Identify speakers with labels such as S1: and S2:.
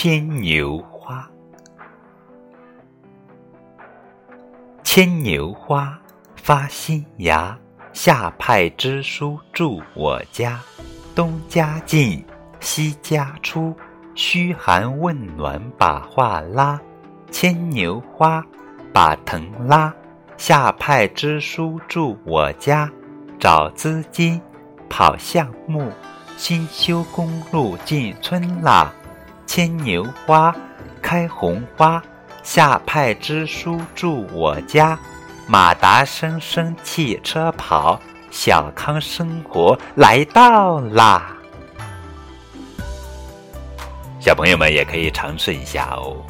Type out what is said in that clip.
S1: 牵牛花。牵牛花发新芽，下派支书住我家。东家进，西家出，嘘寒问暖把话拉。牵牛花把藤拉，下派支书住我家。找资金，跑项目，新修公路进村啦。牵牛花开红花。下派支书住我家，马达声声汽车跑，小康生活来到啦！小朋友们也可以尝试一下哦。